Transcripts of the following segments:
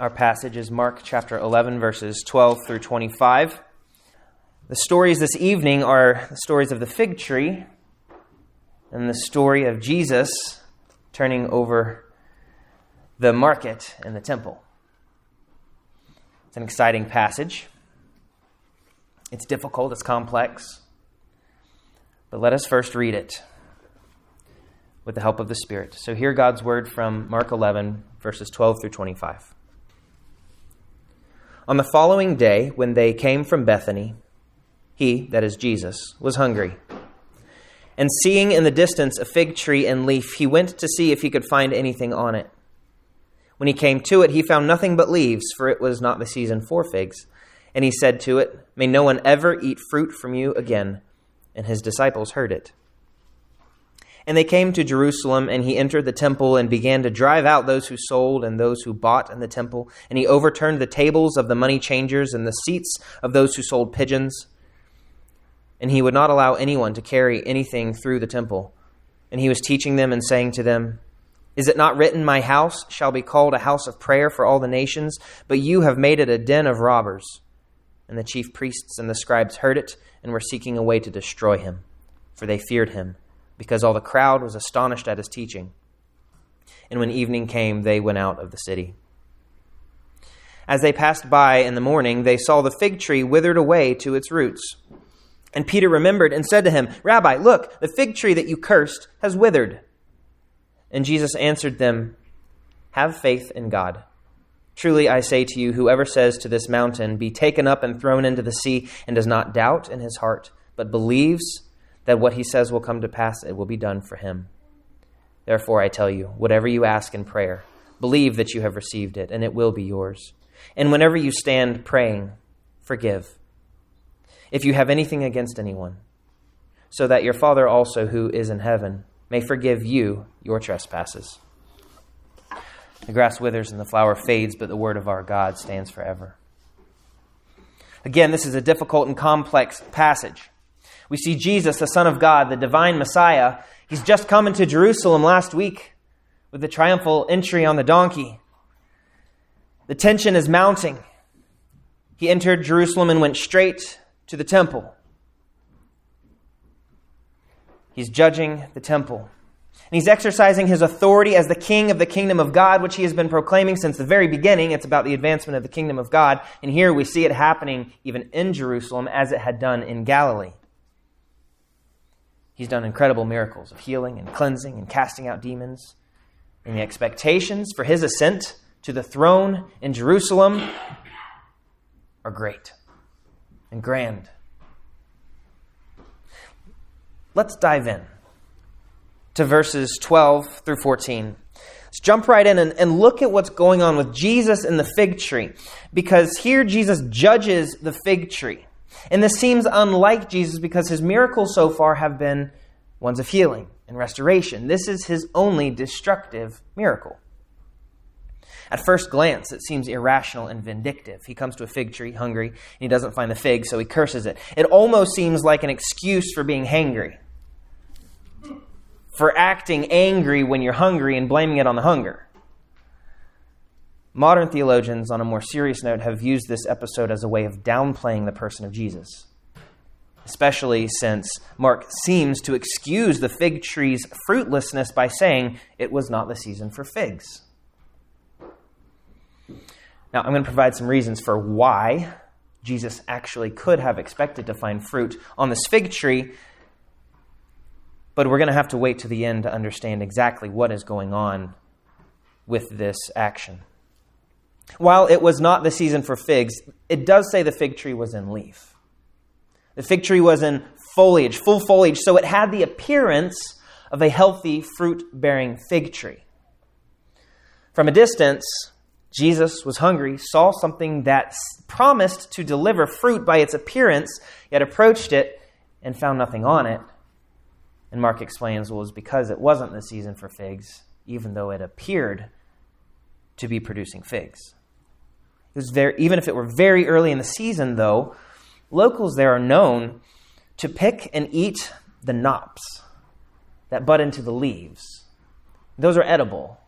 Our passage is Mark chapter 11, verses 12 through 25. The stories this evening are the stories of the fig tree and the story of Jesus turning over the market and the temple. It's an exciting passage. It's difficult, it's complex. But let us first read it with the help of the Spirit. So, hear God's word from Mark 11, verses 12 through 25. On the following day, when they came from Bethany, he, that is Jesus, was hungry. And seeing in the distance a fig tree and leaf, he went to see if he could find anything on it. When he came to it, he found nothing but leaves, for it was not the season for figs. And he said to it, May no one ever eat fruit from you again. And his disciples heard it. And they came to Jerusalem, and he entered the temple and began to drive out those who sold and those who bought in the temple. And he overturned the tables of the money changers and the seats of those who sold pigeons. And he would not allow anyone to carry anything through the temple. And he was teaching them and saying to them, is it not written, My house shall be called a house of prayer for all the nations? But you have made it a den of robbers. And the chief priests and the scribes heard it and were seeking a way to destroy him, for they feared him, because all the crowd was astonished at his teaching. And when evening came, they went out of the city. As they passed by in the morning, they saw the fig tree withered away to its roots. And Peter remembered and said to him, Rabbi, look, the fig tree that you cursed has withered. And Jesus answered them, Have faith in God. Truly I say to you, whoever says to this mountain, Be taken up and thrown into the sea, and does not doubt in his heart, but believes that what he says will come to pass, it will be done for him. Therefore I tell you, whatever you ask in prayer, believe that you have received it, and it will be yours. And whenever you stand praying, forgive. If you have anything against anyone, so that your Father also, who is in heaven, may forgive you your trespasses. The grass withers and the flower fades, but the word of our God stands forever. Again, this is a difficult and complex passage. We see Jesus, the Son of God, the divine Messiah. He's just come into Jerusalem last week with the triumphal entry on the donkey. The tension is mounting. He entered Jerusalem and went straight to the temple. He's judging the temple. And he's exercising his authority as the king of the kingdom of God, which he has been proclaiming since the very beginning. It's about the advancement of the kingdom of God. And here we see it happening even in Jerusalem as it had done in Galilee. He's done incredible miracles of healing and cleansing and casting out demons. And the expectations for his ascent to the throne in Jerusalem are great and grand. Let's dive in to verses 12 through 14. Let's jump right in and, and look at what's going on with Jesus and the fig tree. Because here Jesus judges the fig tree. And this seems unlike Jesus because his miracles so far have been ones of healing and restoration. This is his only destructive miracle. At first glance, it seems irrational and vindictive. He comes to a fig tree, hungry, and he doesn't find the fig, so he curses it. It almost seems like an excuse for being hangry, for acting angry when you're hungry and blaming it on the hunger. Modern theologians, on a more serious note, have used this episode as a way of downplaying the person of Jesus, especially since Mark seems to excuse the fig tree's fruitlessness by saying it was not the season for figs. Now, I'm going to provide some reasons for why Jesus actually could have expected to find fruit on this fig tree, but we're going to have to wait to the end to understand exactly what is going on with this action. While it was not the season for figs, it does say the fig tree was in leaf. The fig tree was in foliage, full foliage, so it had the appearance of a healthy fruit bearing fig tree. From a distance, Jesus was hungry, saw something that promised to deliver fruit by its appearance, yet approached it and found nothing on it. And Mark explains, well, it was because it wasn't the season for figs, even though it appeared to be producing figs. It was very, even if it were very early in the season, though, locals there are known to pick and eat the knops that bud into the leaves. Those are edible.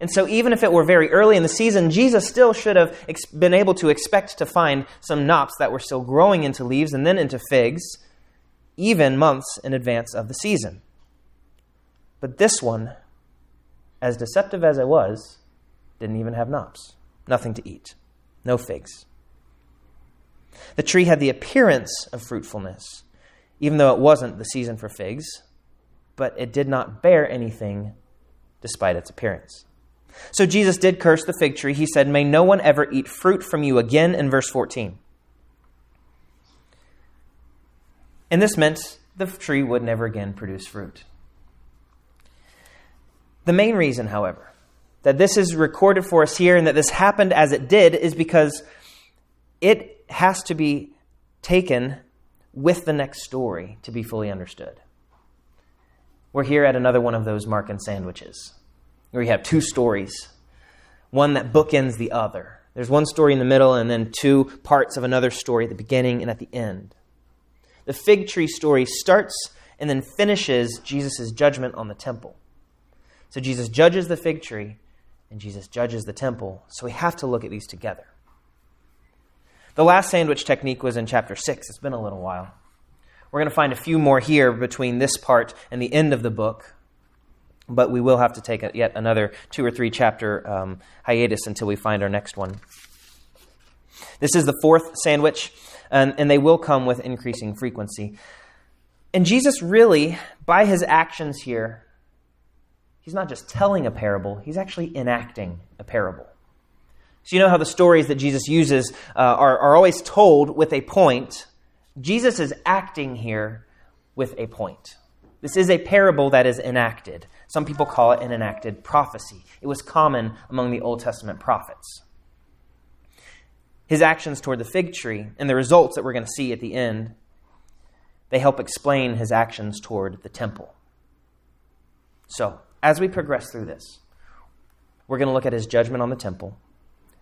And so, even if it were very early in the season, Jesus still should have ex- been able to expect to find some knops that were still growing into leaves and then into figs, even months in advance of the season. But this one, as deceptive as it was, didn't even have knops. Nothing to eat. No figs. The tree had the appearance of fruitfulness, even though it wasn't the season for figs, but it did not bear anything despite its appearance. So Jesus did curse the fig tree. He said, May no one ever eat fruit from you again, in verse 14. And this meant the tree would never again produce fruit. The main reason, however, that this is recorded for us here and that this happened as it did is because it has to be taken with the next story to be fully understood. We're here at another one of those Markan sandwiches where you have two stories, one that bookends the other. There's one story in the middle and then two parts of another story at the beginning and at the end. The fig tree story starts and then finishes Jesus' judgment on the temple. So Jesus judges the fig tree and Jesus judges the temple. So we have to look at these together. The last sandwich technique was in chapter 6. It's been a little while. We're going to find a few more here between this part and the end of the book but we will have to take yet another two or three chapter um, hiatus until we find our next one. This is the fourth sandwich, and, and they will come with increasing frequency. And Jesus really, by his actions here, he's not just telling a parable, he's actually enacting a parable. So, you know how the stories that Jesus uses uh, are, are always told with a point? Jesus is acting here with a point. This is a parable that is enacted. Some people call it an enacted prophecy. It was common among the Old Testament prophets. His actions toward the fig tree and the results that we're going to see at the end, they help explain his actions toward the temple. So, as we progress through this, we're going to look at his judgment on the temple.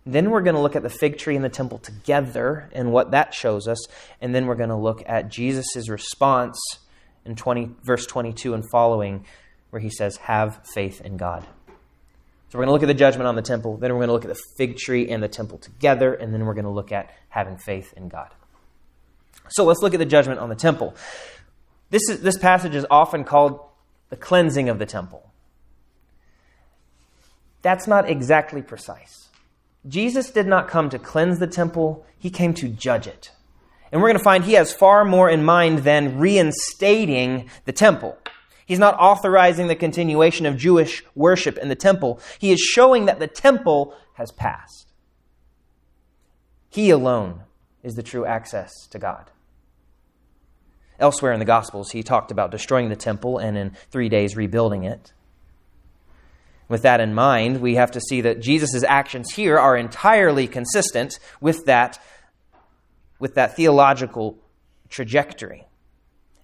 Then we're going to look at the fig tree and the temple together and what that shows us. And then we're going to look at Jesus' response in 20, verse 22 and following where he says, Have faith in God. So we're going to look at the judgment on the temple, then we're going to look at the fig tree and the temple together, and then we're going to look at having faith in God. So let's look at the judgment on the temple. This, is, this passage is often called the cleansing of the temple. That's not exactly precise. Jesus did not come to cleanse the temple, he came to judge it. And we're going to find he has far more in mind than reinstating the temple. He's not authorizing the continuation of Jewish worship in the temple. He is showing that the temple has passed. He alone is the true access to God. Elsewhere in the Gospels, he talked about destroying the temple and in three days rebuilding it. With that in mind, we have to see that Jesus' actions here are entirely consistent with that, with that theological trajectory.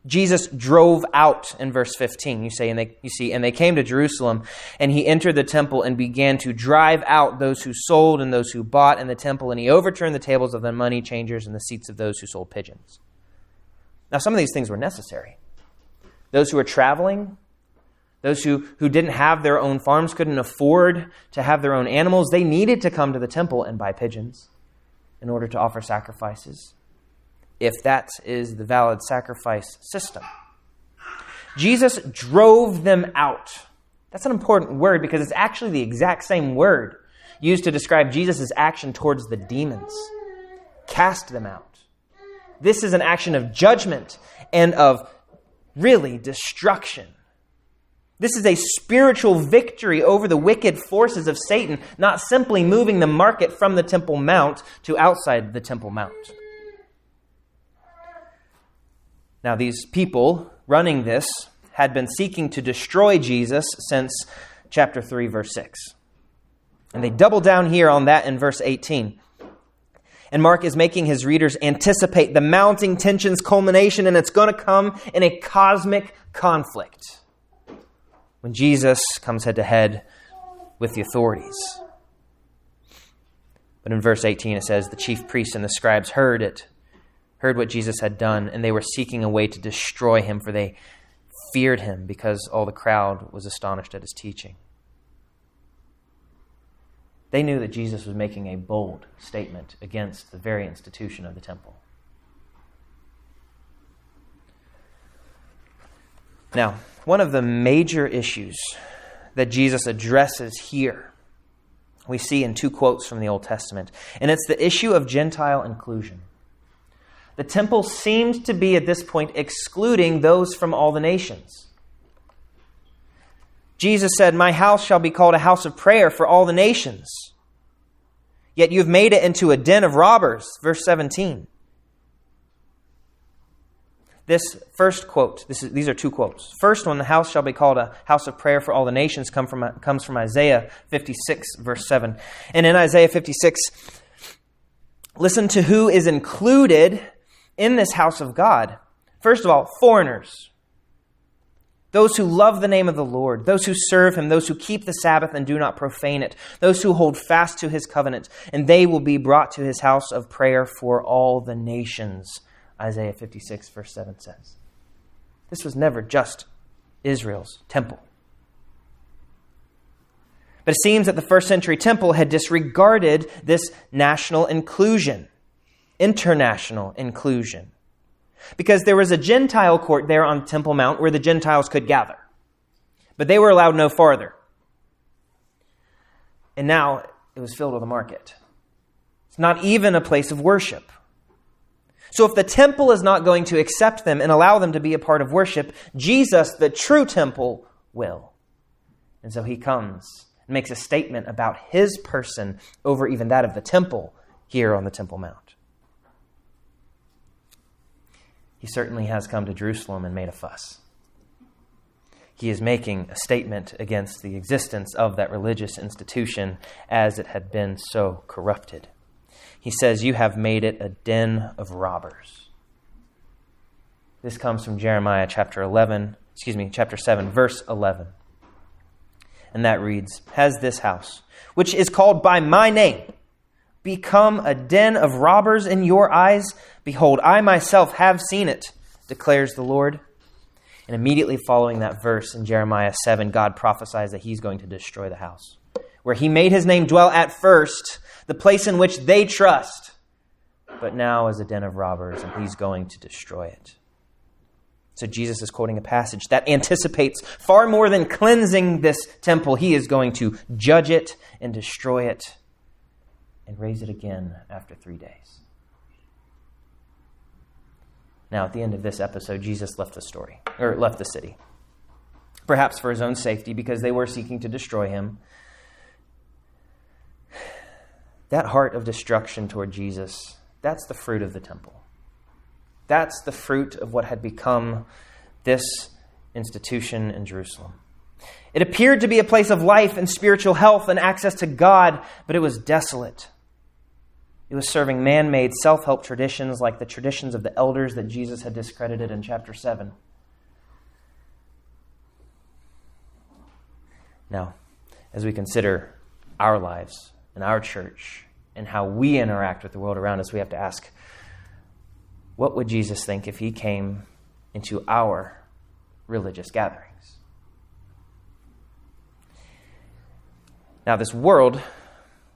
Jesus drove out in verse 15. You say, and they, you see, and they came to Jerusalem, and he entered the temple and began to drive out those who sold and those who bought in the temple, and he overturned the tables of the money changers and the seats of those who sold pigeons. Now, some of these things were necessary. Those who were traveling, those who, who didn't have their own farms, couldn't afford to have their own animals, they needed to come to the temple and buy pigeons in order to offer sacrifices if that is the valid sacrifice system. Jesus drove them out. That's an important word because it's actually the exact same word used to describe Jesus' action towards the demons. Cast them out. This is an action of judgment and of really destruction. This is a spiritual victory over the wicked forces of Satan, not simply moving the market from the Temple Mount to outside the Temple Mount. Now, these people running this had been seeking to destroy Jesus since chapter 3, verse 6. And they double down here on that in verse 18. And Mark is making his readers anticipate the mounting tension's culmination, and it's going to come in a cosmic conflict when Jesus comes head to head with the authorities. But in verse 18, it says, The chief priests and the scribes heard it heard what Jesus had done, and they were seeking a way to destroy him, for they feared him because all the crowd was astonished at his teaching. They knew that Jesus was making a bold statement against the very institution of the temple. Now, one of the major issues that Jesus addresses here, we see in two quotes from the Old Testament, and it's the issue of Gentile inclusion. The temple seemed to be at this point excluding those from all the nations. Jesus said, My house shall be called a house of prayer for all the nations. Yet you've made it into a den of robbers. Verse 17. This first quote, is, these are two quotes. First one, the house shall be called a house of prayer for all the nations, come from, comes from Isaiah 56, verse 7. And in Isaiah 56, listen to who is included in this house of God. First of all, foreigners. Those who love the name of the Lord, those who serve him, those who keep the Sabbath and do not profane it, those who hold fast to his covenant, and they will be brought to his house of prayer for all the nations. Isaiah 56, verse 7 says. This was never just Israel's temple. But it seems that the first century temple had disregarded this national inclusion, international inclusion. Because there was a Gentile court there on Temple Mount where the Gentiles could gather. But they were allowed no farther. And now it was filled with a market. It's not even a place of worship. So if the temple is not going to accept them and allow them to be a part of worship, Jesus, the true temple, will. And so he comes and makes a statement about his person over even that of the temple here on the Temple Mount. He certainly has come to Jerusalem and made a fuss. He is making a statement against the existence of that religious institution as it had been so corrupted he says, You have made it a den of robbers. This comes from Jeremiah chapter 11, excuse me, chapter 7, verse 11. And that reads Has this house, which is called by my name, become a den of robbers in your eyes? Behold, I myself have seen it, declares the Lord. And immediately following that verse in Jeremiah 7, God prophesies that he's going to destroy the house. Where he made his name dwell at first, the place in which they trust, but now is a den of robbers, and he's going to destroy it. So Jesus is quoting a passage that anticipates far more than cleansing this temple. He is going to judge it and destroy it and raise it again after three days. Now, at the end of this episode, Jesus left the story, or left the city. Perhaps for his own safety, because they were seeking to destroy him. That heart of destruction toward Jesus, that's the fruit of the temple. That's the fruit of what had become this institution in Jerusalem. It appeared to be a place of life and spiritual health and access to God, but it was desolate. It was serving man made self help traditions like the traditions of the elders that Jesus had discredited in chapter 7. Now, as we consider our lives, in our church and how we interact with the world around us, we have to ask what would Jesus think if he came into our religious gatherings? Now, this world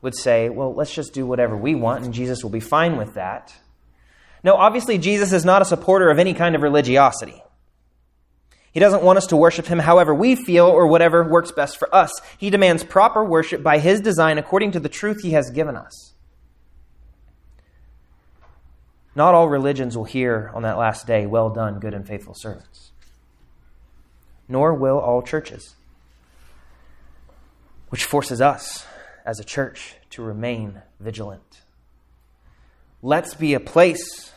would say, well, let's just do whatever we want, and Jesus will be fine with that. No, obviously, Jesus is not a supporter of any kind of religiosity. He doesn't want us to worship him however we feel or whatever works best for us. He demands proper worship by his design according to the truth he has given us. Not all religions will hear on that last day, Well done, good and faithful servants. Nor will all churches, which forces us as a church to remain vigilant. Let's be a place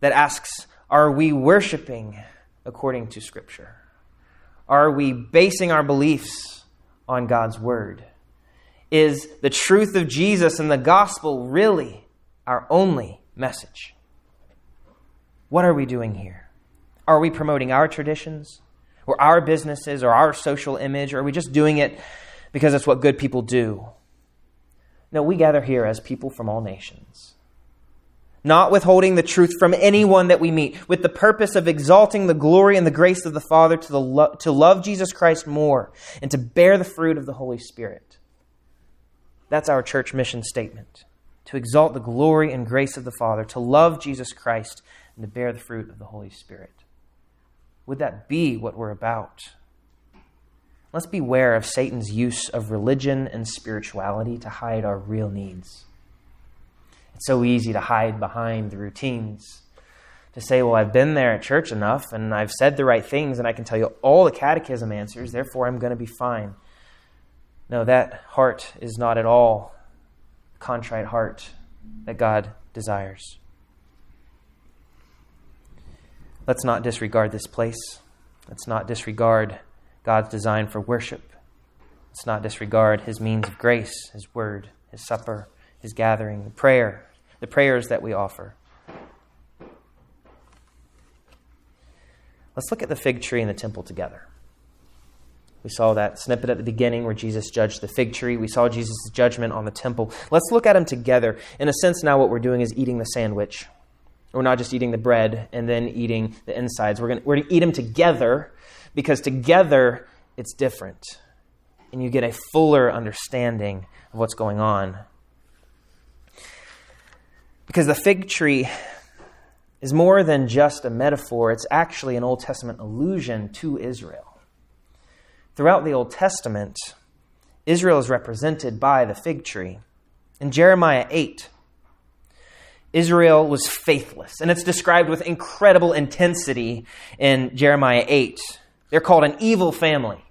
that asks, Are we worshiping? According to Scripture? Are we basing our beliefs on God's Word? Is the truth of Jesus and the gospel really our only message? What are we doing here? Are we promoting our traditions or our businesses or our social image, or are we just doing it because it's what good people do? No, we gather here as people from all nations not withholding the truth from anyone that we meet, with the purpose of exalting the glory and the grace of the Father to, the lo- to love Jesus Christ more and to bear the fruit of the Holy Spirit. That's our church mission statement to exalt the glory and grace of the Father, to love Jesus Christ, and to bear the fruit of the Holy Spirit. Would that be what we're about? Let's beware of Satan's use of religion and spirituality to hide our real needs. It's so easy to hide behind the routines, to say, Well, I've been there at church enough, and I've said the right things, and I can tell you all the catechism answers, therefore I'm going to be fine. No, that heart is not at all contrite heart that God desires. Let's not disregard this place. Let's not disregard God's design for worship. Let's not disregard His means of grace, His word, His supper, His gathering, the prayer, the prayers that we offer. Let's look at the fig tree and the temple together. We saw that snippet at the beginning where Jesus judged the fig tree. We saw Jesus' judgment on the temple. Let's look at them together. In a sense, now what we're doing is eating the sandwich. We're not just eating the bread and then eating the insides. We're going we're to eat them together because together it's different. And you get a fuller understanding of what's going on. Because the fig tree is more than just a metaphor, it's actually an Old Testament allusion to Israel. Throughout the Old Testament, Israel is represented by the fig tree. In Jeremiah 8, Israel was faithless, and it's described with incredible intensity in Jeremiah 8. They're called an evil family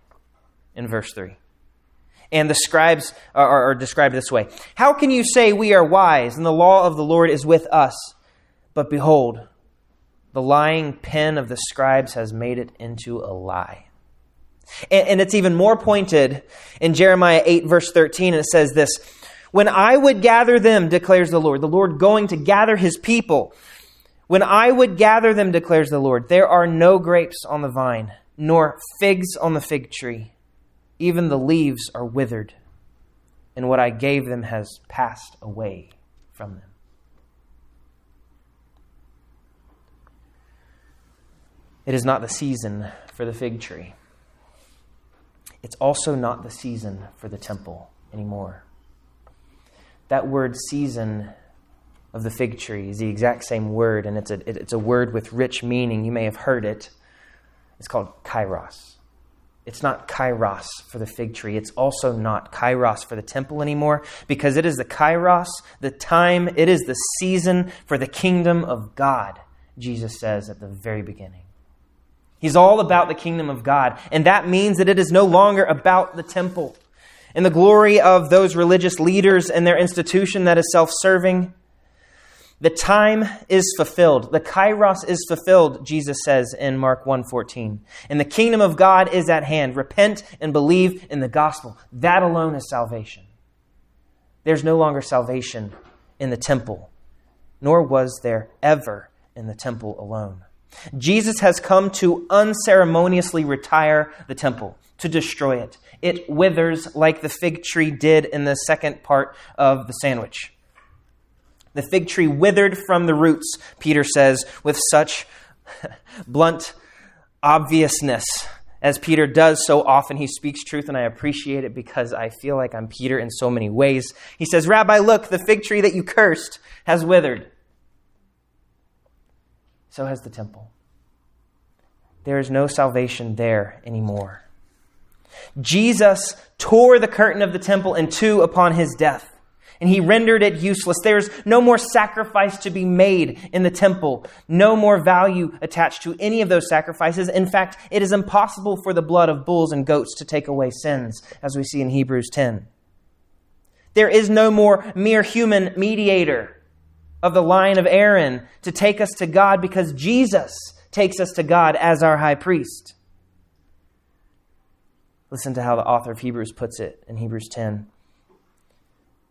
in verse 3. And the scribes are, are, described this way How can you say we are wise, and the law of the Lord is with us? But behold, the lying pen of the scribes has made it into a lie. And, and it's even more pointed in Jeremiah 8, verse 13, and it says this When I would gather them, declares the Lord, the Lord going to gather his people. When I would gather them, declares the Lord, there are no grapes on the vine, nor figs on the fig tree. Even the leaves are withered, and what I gave them has passed away from them. It is not the season for the fig tree it's also not the season for the temple anymore. That word season of the fig tree is the exact same word, and it's a, it's a word with rich meaning. You may have heard it. It's called kairos. It's not kairos for the fig tree. It's also not kairos for the temple anymore because it is the kairos, the time, it is the season for the kingdom of God, Jesus says at the very beginning. He's all about the kingdom of God. And that means that it is no longer about the temple and the glory of those religious leaders and their institution that is self serving. The time is fulfilled. The kairos is fulfilled, Jesus says in Mark 1:14. And the kingdom of God is at hand. Repent and believe in the gospel. That alone is salvation. There's no longer salvation in the temple, nor was there ever in the temple alone. Jesus has come to unceremoniously retire the temple, to destroy it. It withers like the fig tree did in the second part of the sandwich. The fig tree withered from the roots, Peter says, with such blunt obviousness. As Peter does so often, he speaks truth, and I appreciate it because I feel like I'm Peter in so many ways. He says, Rabbi, look, the fig tree that you cursed has withered so has the temple. There is no salvation there anymore. Jesus tore the curtain of the temple in two upon his death, and he rendered it useless. There's no more sacrifice to be made in the temple, no more value attached to any of those sacrifices. In fact, it is impossible for the blood of bulls and goats to take away sins, as we see in Hebrews 10. There is no more mere human mediator of the line of Aaron to take us to God because Jesus takes us to God as our high priest. Listen to how the author of Hebrews puts it in Hebrews 10.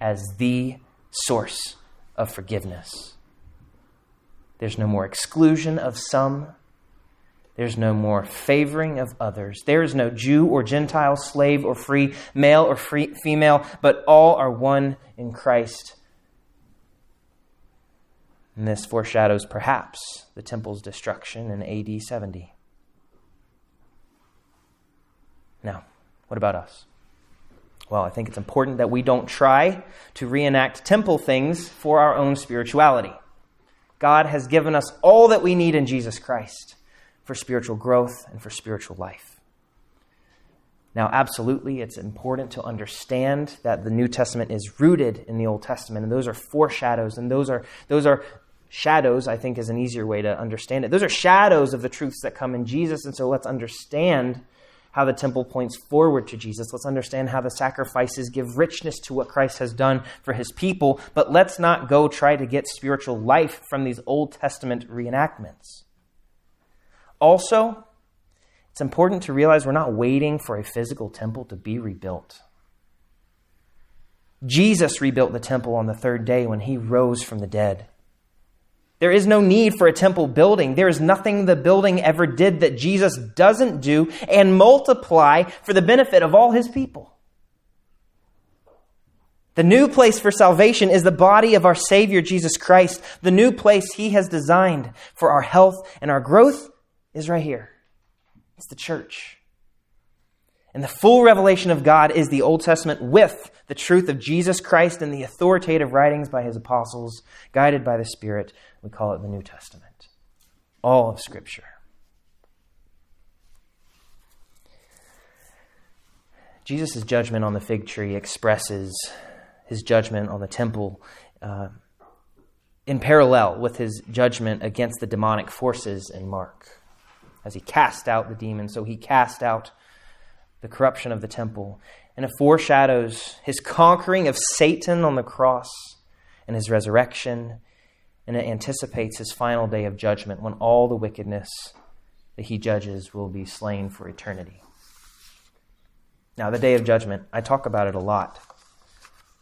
as the source of forgiveness. There's no more exclusion of some. There's no more favoring of others. There is no Jew or Gentile, slave or free, male or free, female, but all are one in Christ. And this foreshadows perhaps the temple's destruction in AD 70. Now, what about us? Well, I think it's important that we don't try to reenact temple things for our own spirituality. God has given us all that we need in Jesus Christ for spiritual growth and for spiritual life. Now, absolutely, it's important to understand that the New Testament is rooted in the Old Testament, and those are foreshadows, and those are, those are shadows, I think is an easier way to understand it. Those are shadows of the truths that come in Jesus, and so let's understand how the temple points forward to Jesus. Let's understand how the sacrifices give richness to what Christ has done for his people. But let's not go try to get spiritual life from these Old Testament reenactments. Also, it's important to realize we're not waiting for a physical temple to be rebuilt. Jesus rebuilt the temple on the third day when he rose from the dead. There is no need for a temple building. There is nothing the building ever did that Jesus doesn't do and multiply for the benefit of all his people. The new place for salvation is the body of our Savior Jesus Christ. The new place he has designed for our health and our growth is right here. It's the church. And the full revelation of God is the Old Testament with the truth of Jesus Christ and the authoritative writings by his apostles, guided by the Spirit. We call it the New Testament. All of Scripture. Jesus' judgment on the fig tree expresses his judgment on the temple uh, in parallel with his judgment against the demonic forces in Mark. As he cast out the demons, so he cast out the corruption of the temple. And it foreshadows his conquering of Satan on the cross and his resurrection. And it anticipates his final day of judgment when all the wickedness that he judges will be slain for eternity. Now, the day of judgment, I talk about it a lot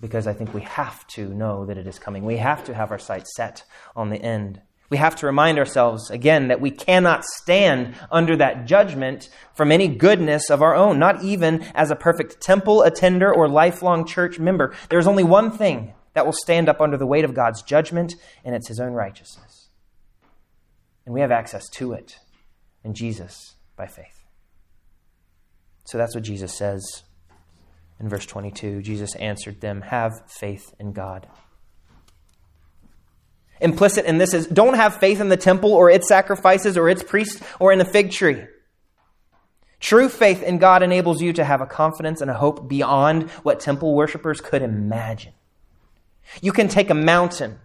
because I think we have to know that it is coming. We have to have our sights set on the end. We have to remind ourselves again that we cannot stand under that judgment from any goodness of our own, not even as a perfect temple attender or lifelong church member. There is only one thing that will stand up under the weight of God's judgment, and it's His own righteousness. And we have access to it in Jesus by faith. So that's what Jesus says in verse 22. Jesus answered them, Have faith in God. Implicit in this is don't have faith in the temple or its sacrifices or its priests or in the fig tree. True faith in God enables you to have a confidence and a hope beyond what temple worshippers could imagine. You can take a mountain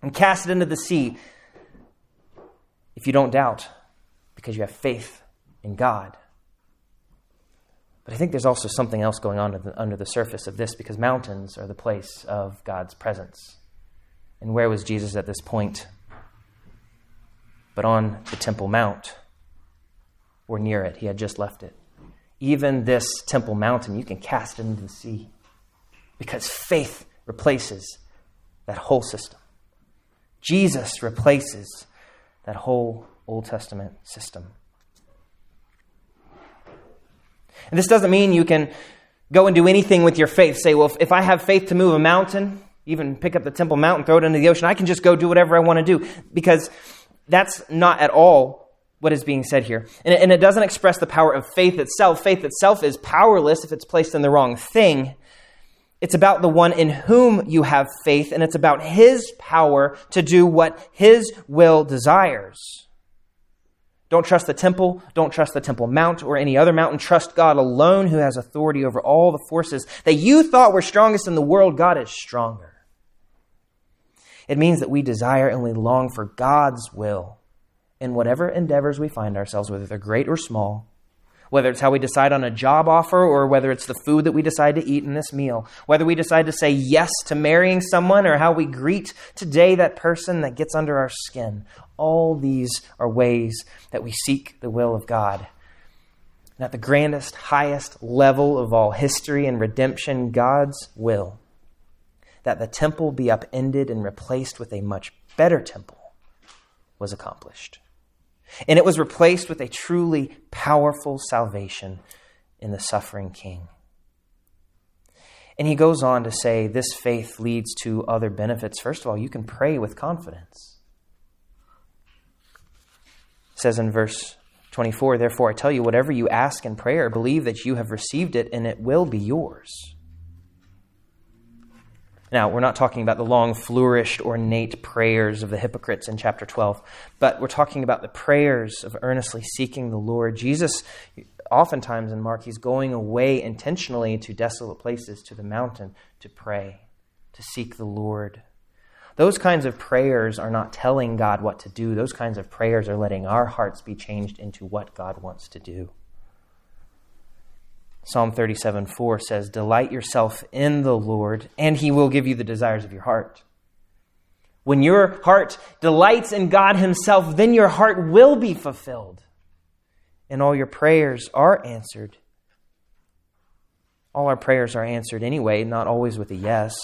and cast it into the sea if you don't doubt, because you have faith in God. But I think there's also something else going on under the, under the surface of this because mountains are the place of God's presence. And where was Jesus at this point? But on the Temple Mount, or near it. He had just left it. Even this Temple Mountain, you can cast it into the sea because faith replaces that whole system. Jesus replaces that whole Old Testament system. And this doesn't mean you can go and do anything with your faith. Say, well, if, if I have faith to move a mountain, even pick up the Temple Mount and throw it into the ocean. I can just go do whatever I want to do because that's not at all what is being said here. And it, and it doesn't express the power of faith itself. Faith itself is powerless if it's placed in the wrong thing. It's about the one in whom you have faith, and it's about his power to do what his will desires. Don't trust the temple. Don't trust the Temple Mount or any other mountain. Trust God alone, who has authority over all the forces that you thought were strongest in the world. God is stronger. It means that we desire and we long for God's will in whatever endeavors we find ourselves, whether they're great or small, whether it's how we decide on a job offer or whether it's the food that we decide to eat in this meal, whether we decide to say yes to marrying someone or how we greet today that person that gets under our skin. All these are ways that we seek the will of God. And at the grandest, highest level of all history and redemption, God's will that the temple be upended and replaced with a much better temple was accomplished. And it was replaced with a truly powerful salvation in the suffering king. And he goes on to say this faith leads to other benefits. First of all, you can pray with confidence. It says in verse 24, Therefore I tell you, whatever you ask in prayer, believe that you have received it and it will be yours. Now, we're not talking about the long, flourished, ornate prayers of the hypocrites in chapter 12, but we're talking about the prayers of earnestly seeking the Lord. Jesus, oftentimes in Mark, he's going away intentionally to desolate places, to the mountain, to pray, to seek the Lord. Those kinds of prayers are not telling God what to do. Those kinds of prayers are letting our hearts be changed into what God wants to do. Psalm 37 4 says, Delight yourself in the Lord, and he will give you the desires of your heart. When your heart delights in God Himself, then your heart will be fulfilled, and all your prayers are answered. All our prayers are answered anyway, not always with a yes,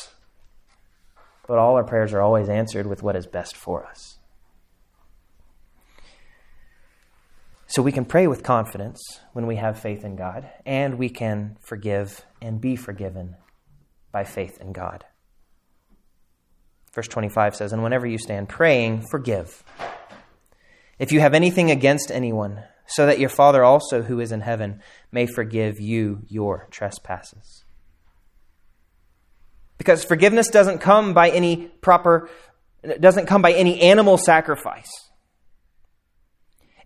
but all our prayers are always answered with what is best for us. So we can pray with confidence when we have faith in God, and we can forgive and be forgiven by faith in God. Verse 25 says, And whenever you stand praying, forgive. If you have anything against anyone, so that your Father also, who is in heaven, may forgive you your trespasses. Because forgiveness doesn't come by any proper, doesn't come by any animal sacrifice.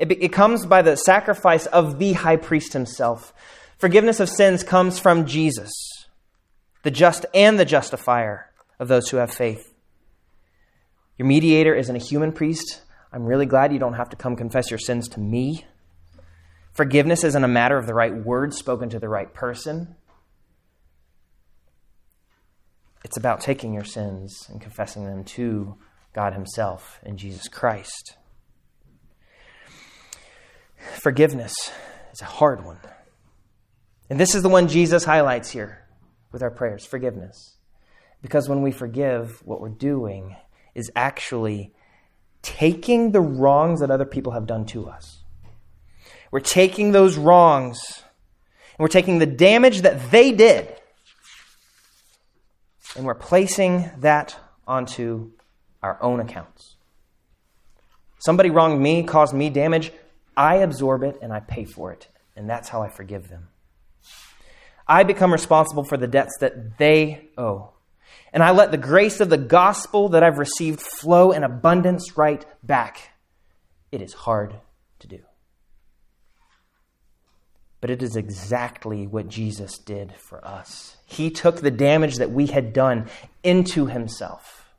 It, it comes by the sacrifice of the high priest himself. Forgiveness of sins comes from Jesus, the just and the justifier of those who have faith. Your mediator isn't a human priest. I'm really glad you don't have to come confess your sins to me. Forgiveness isn't a matter of the right words spoken to the right person. It's about taking your sins and confessing them to God Himself in Jesus Christ. Forgiveness is a hard one. And this is the one Jesus highlights here with our prayers forgiveness. Because when we forgive, what we're doing is actually taking the wrongs that other people have done to us. We're taking those wrongs and we're taking the damage that they did and we're placing that onto our own accounts. Somebody wronged me, caused me damage. I absorb it and I pay for it. And that's how I forgive them. I become responsible for the debts that they owe. And I let the grace of the gospel that I've received flow in abundance right back. It is hard to do. But it is exactly what Jesus did for us. He took the damage that we had done into himself.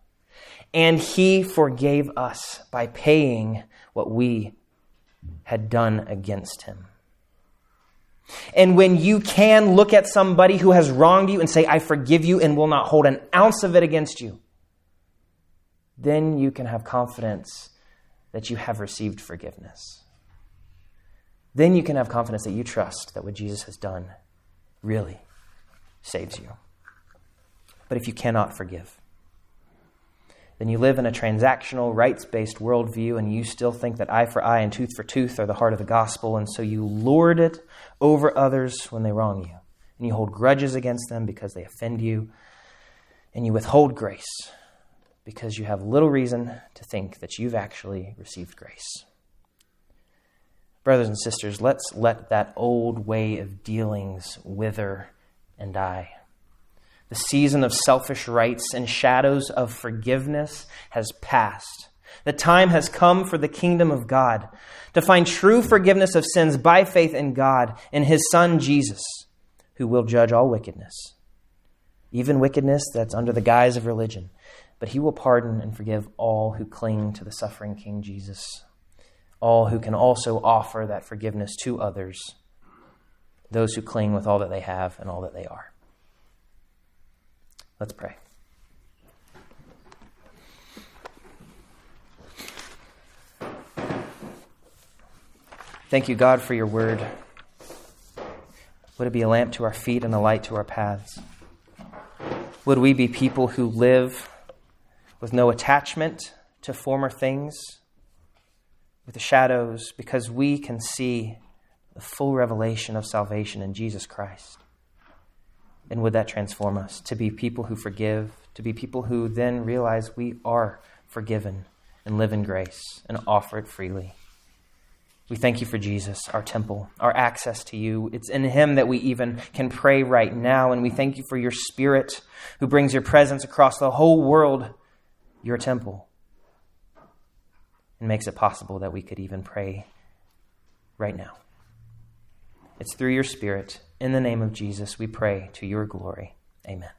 And he forgave us by paying what we had done against him. And when you can look at somebody who has wronged you and say, I forgive you and will not hold an ounce of it against you, then you can have confidence that you have received forgiveness. Then you can have confidence that you trust that what Jesus has done really saves you. But if you cannot forgive, then you live in a transactional, rights based worldview, and you still think that eye for eye and tooth for tooth are the heart of the gospel, and so you lord it over others when they wrong you. And you hold grudges against them because they offend you, and you withhold grace because you have little reason to think that you've actually received grace. Brothers and sisters, let's let that old way of dealings wither and die. The season of selfish rights and shadows of forgiveness has passed. The time has come for the kingdom of God to find true forgiveness of sins by faith in God and His Son Jesus, who will judge all wickedness, even wickedness that's under the guise of religion. But He will pardon and forgive all who cling to the suffering King Jesus, all who can also offer that forgiveness to others, those who cling with all that they have and all that they are. Let's pray. Thank you, God, for your word. Would it be a lamp to our feet and a light to our paths? Would we be people who live with no attachment to former things, with the shadows, because we can see the full revelation of salvation in Jesus Christ? And would that transform us to be people who forgive, to be people who then realize we are forgiven and live in grace and offer it freely? We thank you for Jesus, our temple, our access to you. It's in him that we even can pray right now. And we thank you for your spirit who brings your presence across the whole world, your temple, and makes it possible that we could even pray right now. It's through your spirit, in the name of Jesus, we pray to your glory. Amen.